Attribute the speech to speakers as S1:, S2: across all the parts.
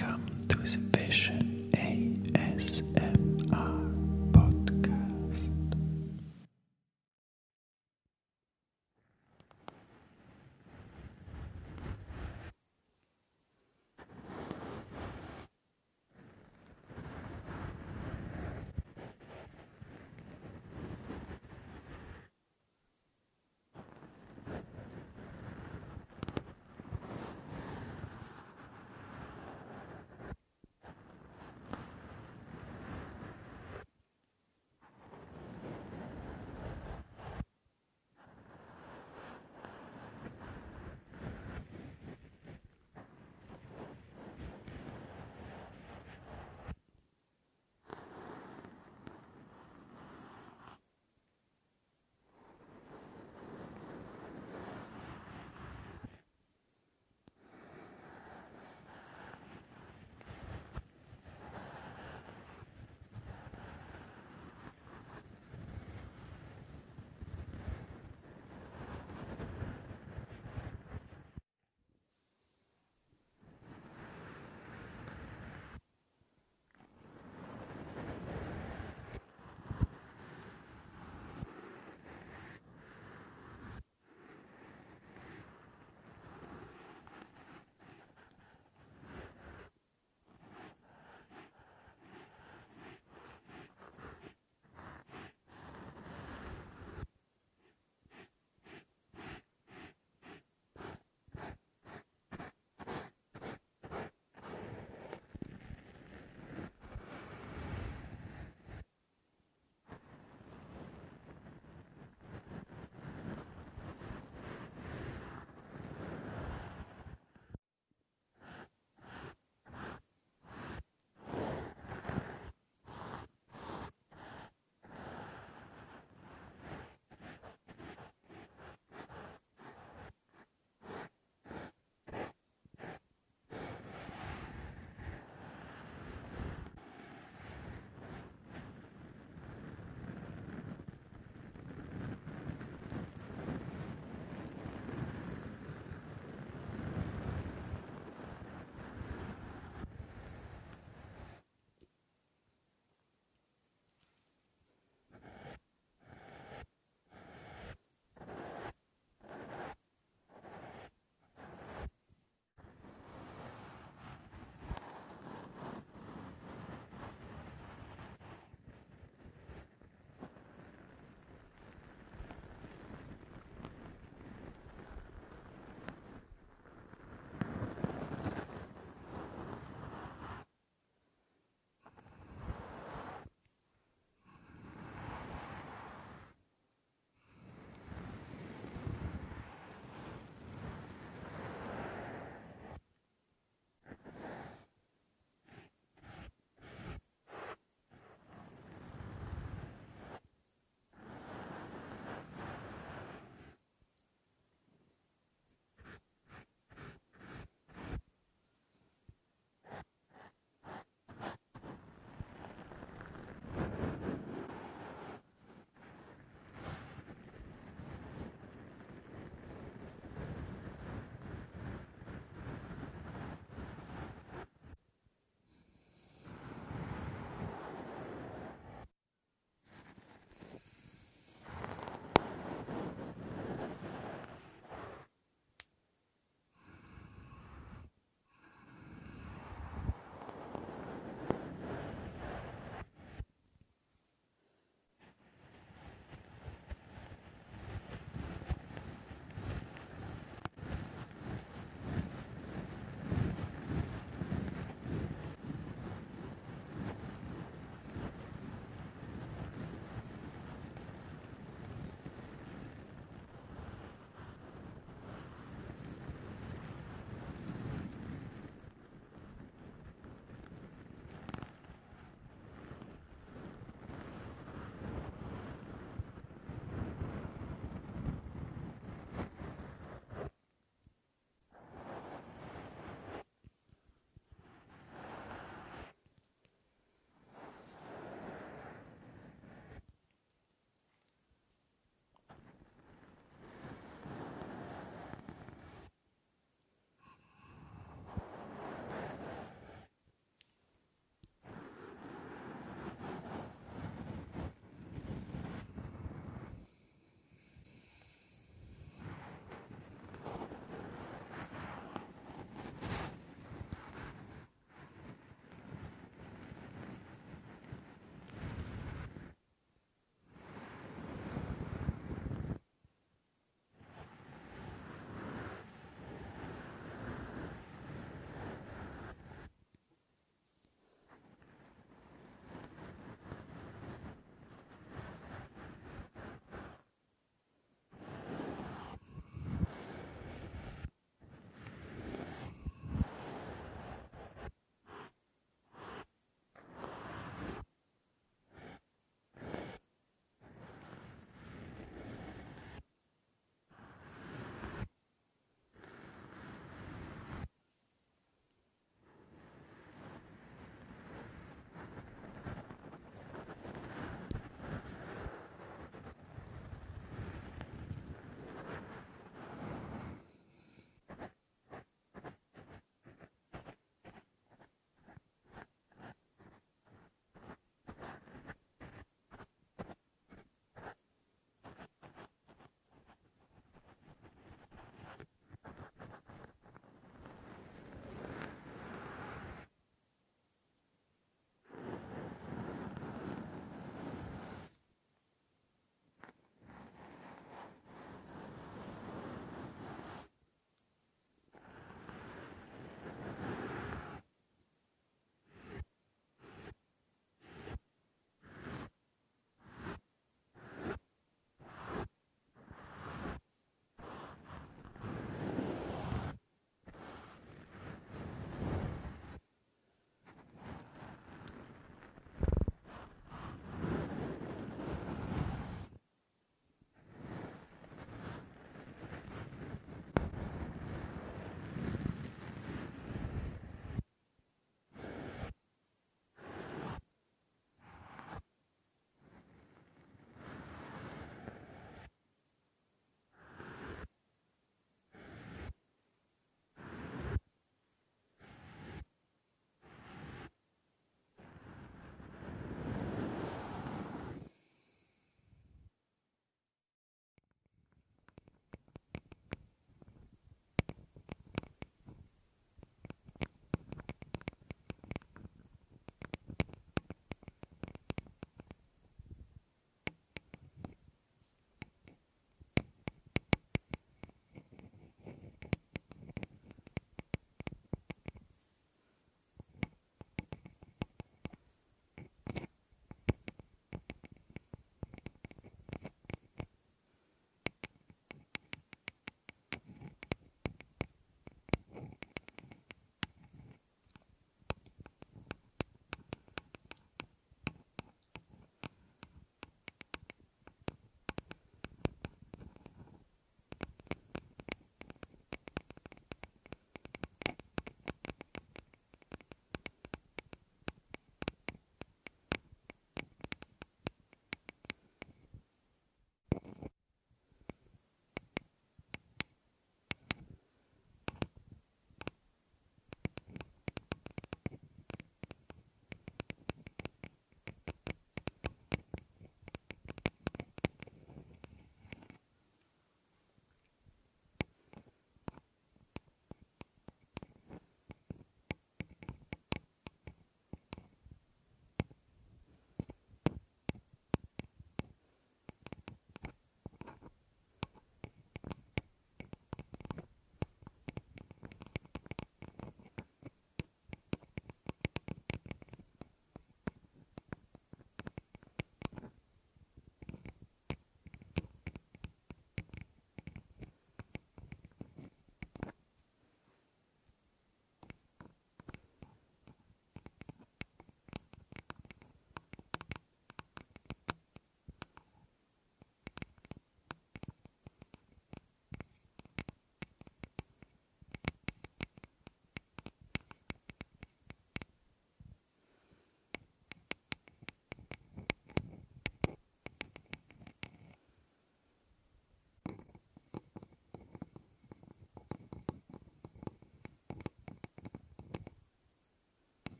S1: welcome to the Vision ASMR.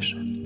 S1: English.